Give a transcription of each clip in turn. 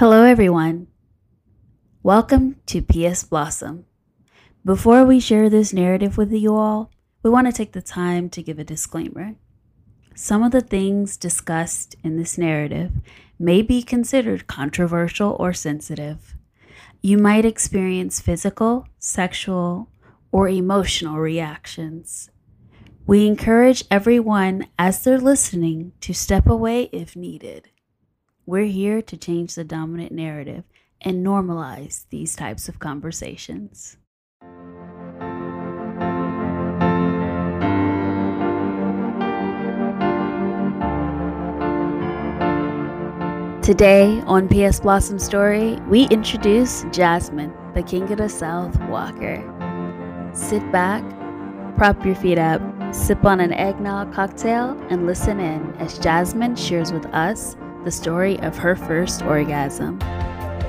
Hello, everyone. Welcome to PS Blossom. Before we share this narrative with you all, we want to take the time to give a disclaimer. Some of the things discussed in this narrative may be considered controversial or sensitive. You might experience physical, sexual, or emotional reactions. We encourage everyone as they're listening to step away if needed. We're here to change the dominant narrative and normalize these types of conversations. Today on PS Blossom Story, we introduce Jasmine, the King of the South Walker. Sit back, prop your feet up, sip on an eggnog cocktail, and listen in as Jasmine shares with us the story of her first orgasm.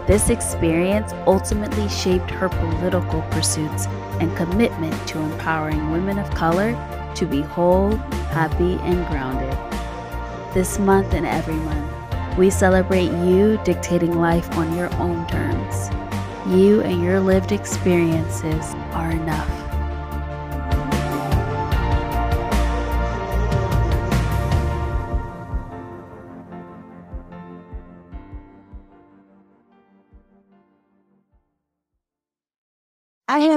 This experience ultimately shaped her political pursuits and commitment to empowering women of color to be whole, happy, and grounded. This month and every month, we celebrate you dictating life on your own terms. You and your lived experiences are enough.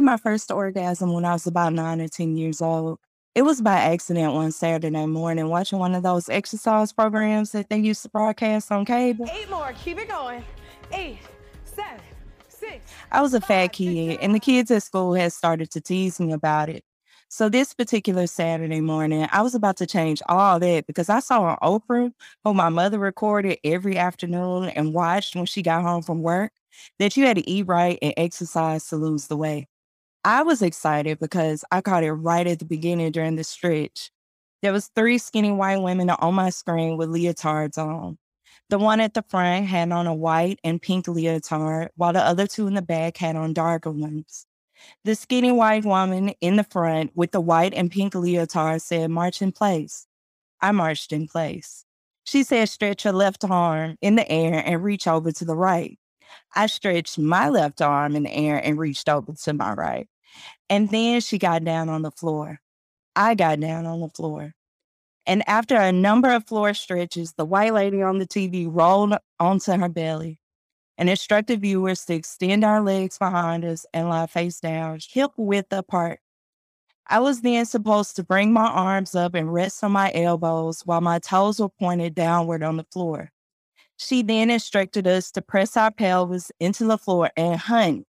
Had my first orgasm when I was about nine or 10 years old. It was by accident one Saturday morning watching one of those exercise programs that they used to broadcast on cable. Eight more. Keep it going. Eight, seven, six. I was a fat kid, and the kids at school had started to tease me about it. So this particular Saturday morning, I was about to change all that because I saw on Oprah, who my mother recorded every afternoon and watched when she got home from work, that you had to eat right and exercise to lose the weight. I was excited because I caught it right at the beginning during the stretch. There was three skinny white women on my screen with leotards on. The one at the front had on a white and pink leotard, while the other two in the back had on darker ones. The skinny white woman in the front with the white and pink leotard said, March in place. I marched in place. She said, stretch your left arm in the air and reach over to the right. I stretched my left arm in the air and reached over to my right. And then she got down on the floor. I got down on the floor. And after a number of floor stretches, the white lady on the TV rolled onto her belly and instructed viewers to extend our legs behind us and lie face down, hip width apart. I was then supposed to bring my arms up and rest on my elbows while my toes were pointed downward on the floor. She then instructed us to press our pelvis into the floor and hunt.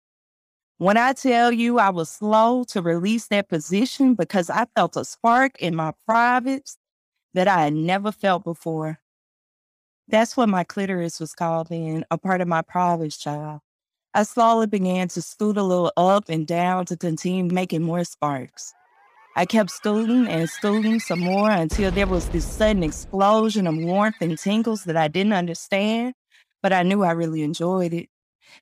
When I tell you I was slow to release that position because I felt a spark in my privates that I had never felt before. That's what my clitoris was called in, a part of my privates, child. I slowly began to scoot a little up and down to continue making more sparks. I kept scooting and scooting some more until there was this sudden explosion of warmth and tingles that I didn't understand, but I knew I really enjoyed it.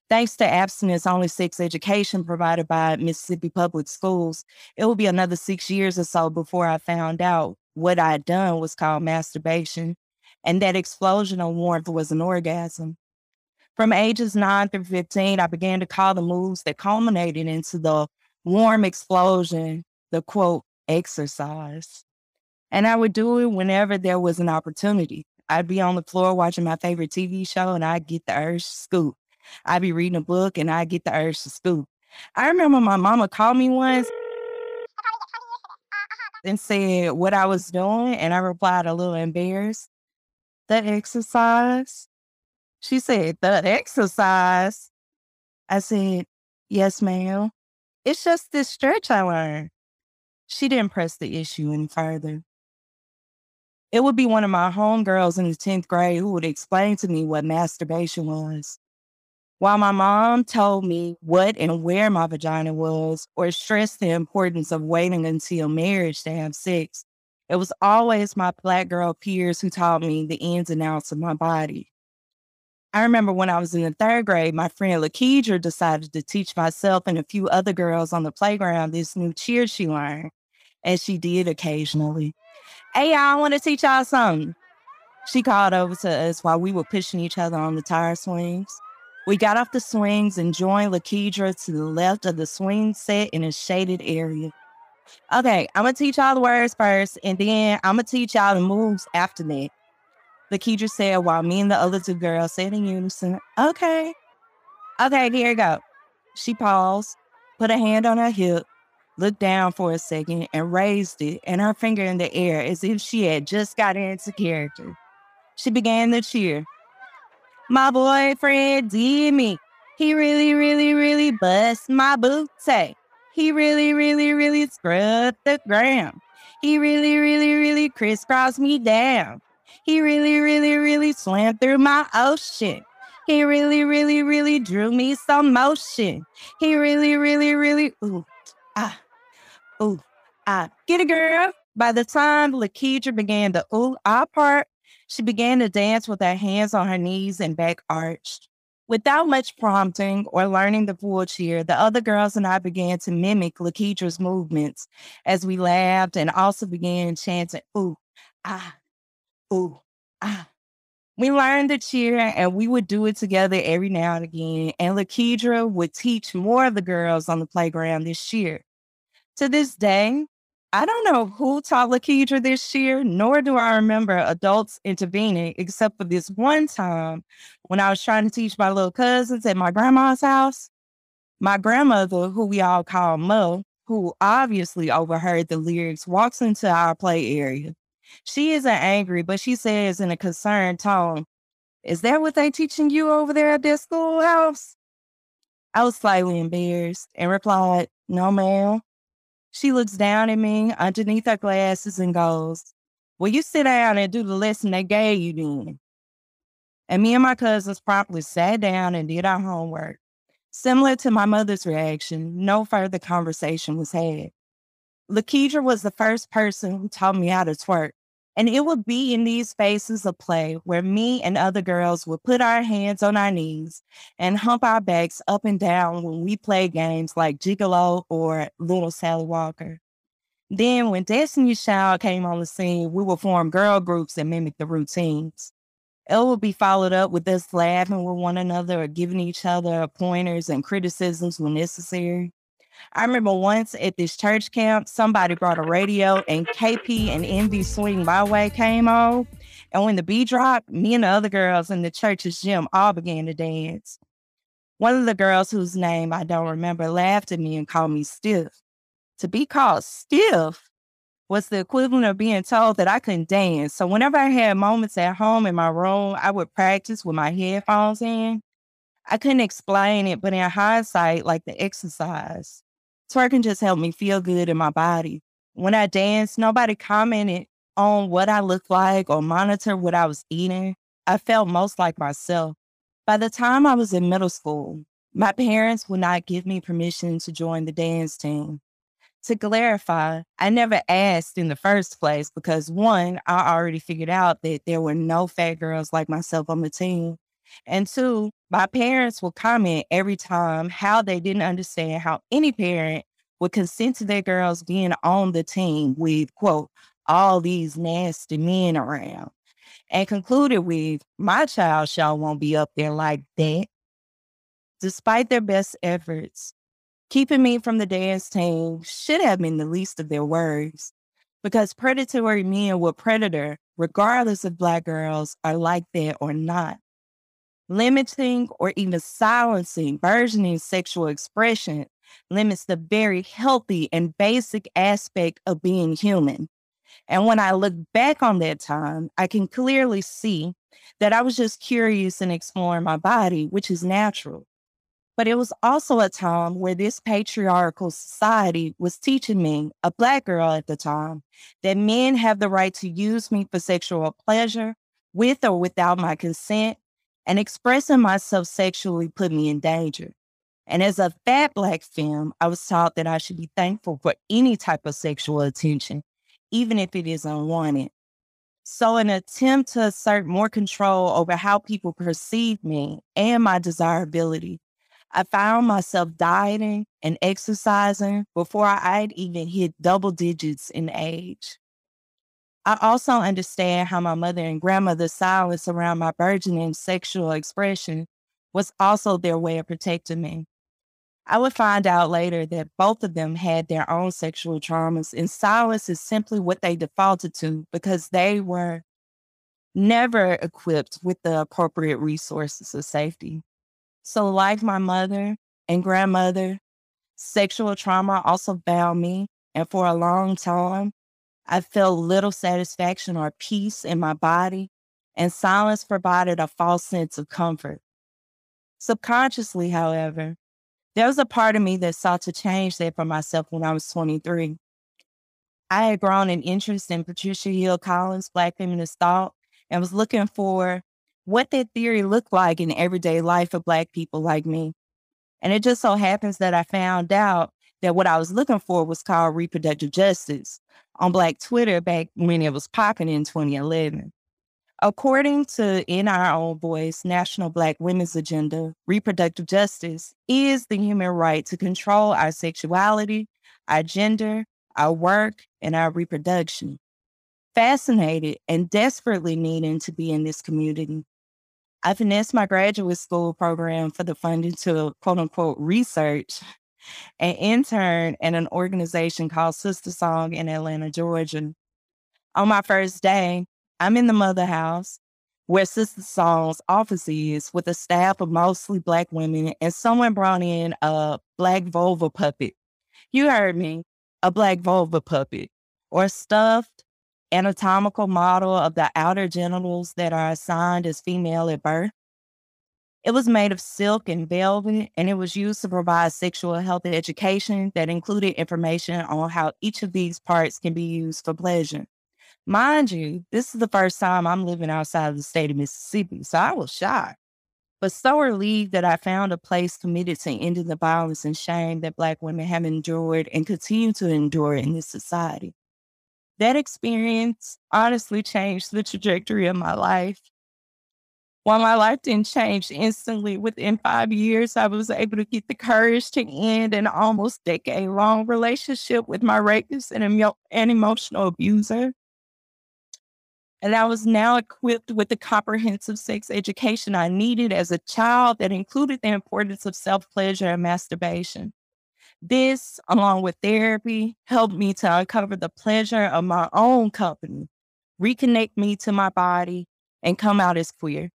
Thanks to abstinence only sex education provided by Mississippi Public Schools, it will be another six years or so before I found out what I had done was called masturbation and that explosion of warmth was an orgasm. From ages 9 through 15, I began to call the moves that culminated into the warm explosion, the quote, exercise. And I would do it whenever there was an opportunity. I'd be on the floor watching my favorite TV show and I'd get the urge to scoop. I'd be reading a book and I'd get the urge to scoop. I remember my mama called me once and said what I was doing, and I replied a little embarrassed the exercise? She said, the exercise? I said, yes, ma'am. It's just this stretch I learned. She didn't press the issue any further. It would be one of my homegirls in the 10th grade who would explain to me what masturbation was. While my mom told me what and where my vagina was, or stressed the importance of waiting until marriage to have sex, it was always my black girl peers who taught me the ins and outs of my body. I remember when I was in the third grade, my friend Lakedra decided to teach myself and a few other girls on the playground this new cheer she learned, as she did occasionally. Hey, y'all, I want to teach y'all something. She called over to us while we were pushing each other on the tire swings. We got off the swings and joined Lakedra to the left of the swing set in a shaded area. Okay, I'm gonna teach y'all the words first, and then I'm gonna teach y'all the moves after that. Lakedra said while me and the other two girls said in unison, okay. Okay, here we go. She paused, put a hand on her hip, looked down for a second, and raised it and her finger in the air as if she had just got into character. She began to cheer. My boyfriend did me. He really, really, really bust my booty. He really, really, really scrubbed the ground. He really, really, really crisscrossed me down. He really, really, really swam through my ocean. He really, really, really drew me some motion. He really, really, really, ooh, ah, ooh, ah. Get a girl. By the time Lakedra began the ooh, ah part, she began to dance with her hands on her knees and back arched. Without much prompting or learning the full cheer, the other girls and I began to mimic Lakedra's movements as we laughed and also began chanting, ooh, ah, ooh, ah. We learned the cheer and we would do it together every now and again. And Lakedra would teach more of the girls on the playground this year. To this day, I don't know who taught Lakedra this year, nor do I remember adults intervening, except for this one time when I was trying to teach my little cousins at my grandma's house. My grandmother, who we all call Mo, who obviously overheard the lyrics, walks into our play area. She isn't angry, but she says in a concerned tone, Is that what they teaching you over there at that schoolhouse? I was slightly embarrassed and replied, No, ma'am. She looks down at me underneath her glasses and goes, Well, you sit down and do the lesson they gave you then. And me and my cousins promptly sat down and did our homework. Similar to my mother's reaction, no further conversation was had. Lakedra was the first person who taught me how to twerk. And it would be in these spaces of play where me and other girls would put our hands on our knees and hump our backs up and down when we play games like Gigolo or Little Sally Walker. Then, when Destiny Child came on the scene, we would form girl groups and mimic the routines. It would be followed up with us laughing with one another or giving each other pointers and criticisms when necessary. I remember once at this church camp, somebody brought a radio and KP and Envyi Swing My Way came on. And when the beat dropped, me and the other girls in the church's gym all began to dance. One of the girls whose name I don't remember laughed at me and called me stiff. To be called stiff was the equivalent of being told that I couldn't dance. So whenever I had moments at home in my room, I would practice with my headphones in. I couldn't explain it, but in hindsight, like the exercise, twerking just helped me feel good in my body. When I danced, nobody commented on what I looked like or monitored what I was eating. I felt most like myself. By the time I was in middle school, my parents would not give me permission to join the dance team. To clarify, I never asked in the first place because one, I already figured out that there were no fat girls like myself on the team. And two, my parents would comment every time how they didn't understand how any parent would consent to their girls being on the team with, quote, all these nasty men around. And concluded with, my child shall won't be up there like that. Despite their best efforts, keeping me from the dance team should have been the least of their worries because predatory men will predator regardless if Black girls are like that or not limiting or even silencing burgeoning sexual expression limits the very healthy and basic aspect of being human. And when I look back on that time, I can clearly see that I was just curious and exploring my body, which is natural. But it was also a time where this patriarchal society was teaching me, a Black girl at the time, that men have the right to use me for sexual pleasure with or without my consent and expressing myself sexually put me in danger. And as a fat Black femme, I was taught that I should be thankful for any type of sexual attention, even if it is unwanted. So, in an attempt to assert more control over how people perceive me and my desirability, I found myself dieting and exercising before I'd even hit double digits in age. I also understand how my mother and grandmother's silence around my burgeoning sexual expression was also their way of protecting me. I would find out later that both of them had their own sexual traumas, and silence is simply what they defaulted to because they were never equipped with the appropriate resources of safety. So, like my mother and grandmother, sexual trauma also bound me. And for a long time, I felt little satisfaction or peace in my body, and silence provided a false sense of comfort. Subconsciously, however, there was a part of me that sought to change that for myself when I was 23. I had grown an interest in Patricia Hill Collins' Black feminist thought and was looking for what that theory looked like in everyday life of Black people like me. And it just so happens that I found out that what I was looking for was called reproductive justice on Black Twitter back when it was popping in 2011. According to In Our Own Voice, National Black Women's Agenda, reproductive justice is the human right to control our sexuality, our gender, our work, and our reproduction. Fascinated and desperately needing to be in this community, I finessed my graduate school program for the funding to quote unquote research and intern at an organization called SisterSong in Atlanta, Georgia. On my first day, I'm in the mother house where SisterSong's office is with a staff of mostly Black women, and someone brought in a Black vulva puppet. You heard me, a Black vulva puppet, or stuffed anatomical model of the outer genitals that are assigned as female at birth. It was made of silk and velvet, and it was used to provide sexual health education that included information on how each of these parts can be used for pleasure. Mind you, this is the first time I'm living outside of the state of Mississippi, so I was shocked, but so relieved that I found a place committed to ending the violence and shame that Black women have endured and continue to endure in this society. That experience honestly changed the trajectory of my life. While my life didn't change instantly, within five years, I was able to get the courage to end an almost decade long relationship with my rapist and, emo- and emotional abuser. And I was now equipped with the comprehensive sex education I needed as a child that included the importance of self pleasure and masturbation. This, along with therapy, helped me to uncover the pleasure of my own company, reconnect me to my body, and come out as queer.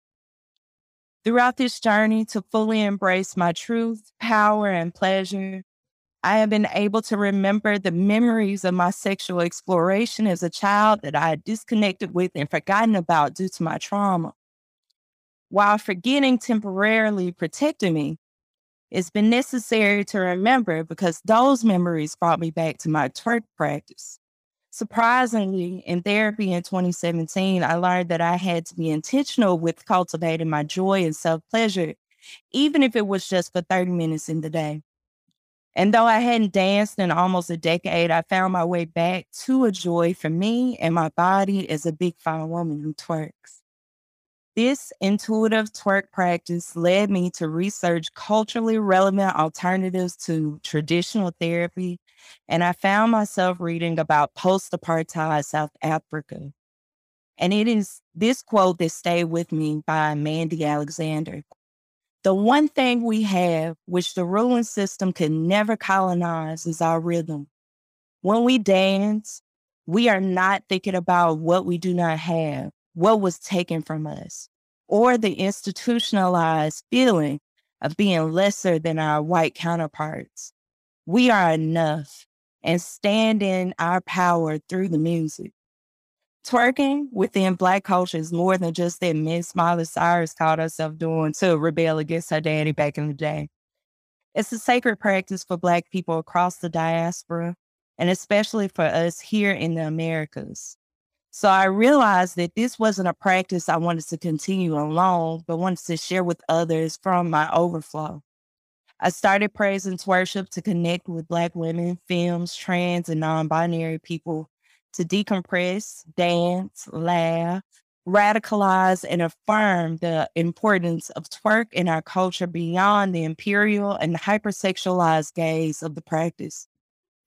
Throughout this journey to fully embrace my truth, power, and pleasure, I have been able to remember the memories of my sexual exploration as a child that I had disconnected with and forgotten about due to my trauma. While forgetting temporarily protected me, it's been necessary to remember because those memories brought me back to my twerk practice. Surprisingly, in therapy in 2017, I learned that I had to be intentional with cultivating my joy and self pleasure, even if it was just for 30 minutes in the day. And though I hadn't danced in almost a decade, I found my way back to a joy for me and my body as a big fine woman who twerks. This intuitive twerk practice led me to research culturally relevant alternatives to traditional therapy and I found myself reading about post apartheid South Africa. And it is this quote that stayed with me by Mandy Alexander. The one thing we have, which the ruling system can never colonize, is our rhythm. When we dance, we are not thinking about what we do not have, what was taken from us, or the institutionalized feeling of being lesser than our white counterparts we are enough and stand in our power through the music. Twerking within Black culture is more than just that Miss Miley Cyrus called herself doing to rebel against her daddy back in the day. It's a sacred practice for Black people across the diaspora, and especially for us here in the Americas. So I realized that this wasn't a practice I wanted to continue alone, but wanted to share with others from my overflow. I started praise and Twerkship to connect with Black women, femmes, trans, and non binary people to decompress, dance, laugh, radicalize, and affirm the importance of twerk in our culture beyond the imperial and hypersexualized gaze of the practice.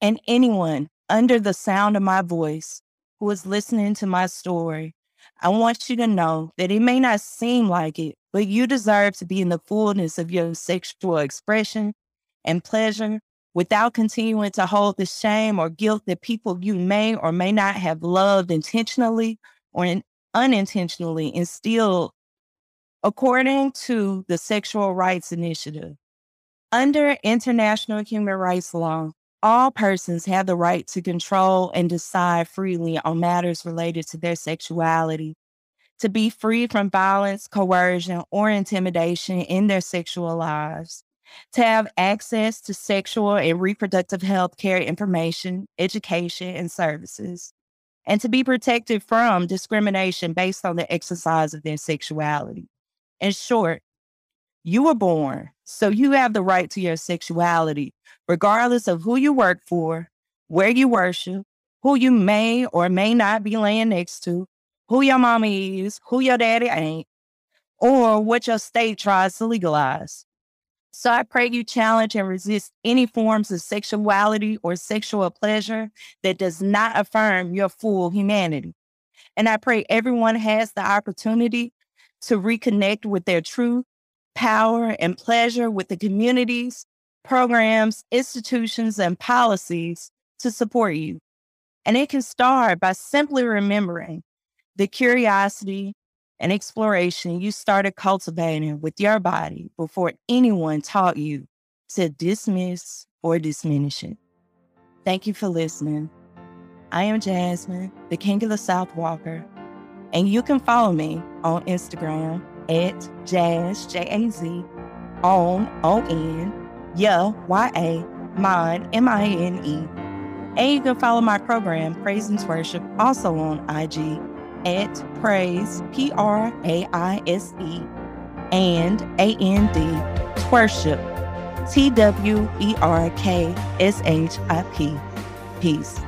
And anyone under the sound of my voice who is listening to my story, I want you to know that it may not seem like it, but you deserve to be in the fullness of your sexual expression and pleasure without continuing to hold the shame or guilt that people you may or may not have loved intentionally or in, unintentionally instilled according to the Sexual Rights Initiative. Under international human rights law, all persons have the right to control and decide freely on matters related to their sexuality, to be free from violence, coercion, or intimidation in their sexual lives, to have access to sexual and reproductive health care information, education, and services, and to be protected from discrimination based on the exercise of their sexuality. In short, you were born, so you have the right to your sexuality, regardless of who you work for, where you worship, who you may or may not be laying next to, who your mama is, who your daddy ain't, or what your state tries to legalize. So I pray you challenge and resist any forms of sexuality or sexual pleasure that does not affirm your full humanity. And I pray everyone has the opportunity to reconnect with their truth power, and pleasure with the communities, programs, institutions, and policies to support you. And it can start by simply remembering the curiosity and exploration you started cultivating with your body before anyone taught you to dismiss or diminish it. Thank you for listening. I am Jasmine, the King of the South Walker, and you can follow me on Instagram at Jazz, J A Z, on, O N, yeah, Y A, mine, M I N E. And you can follow my program, Praise and Twerkship, also on IG at Praise, P R A I S E, and A N D, Worship, T W E R K S H I P. Peace.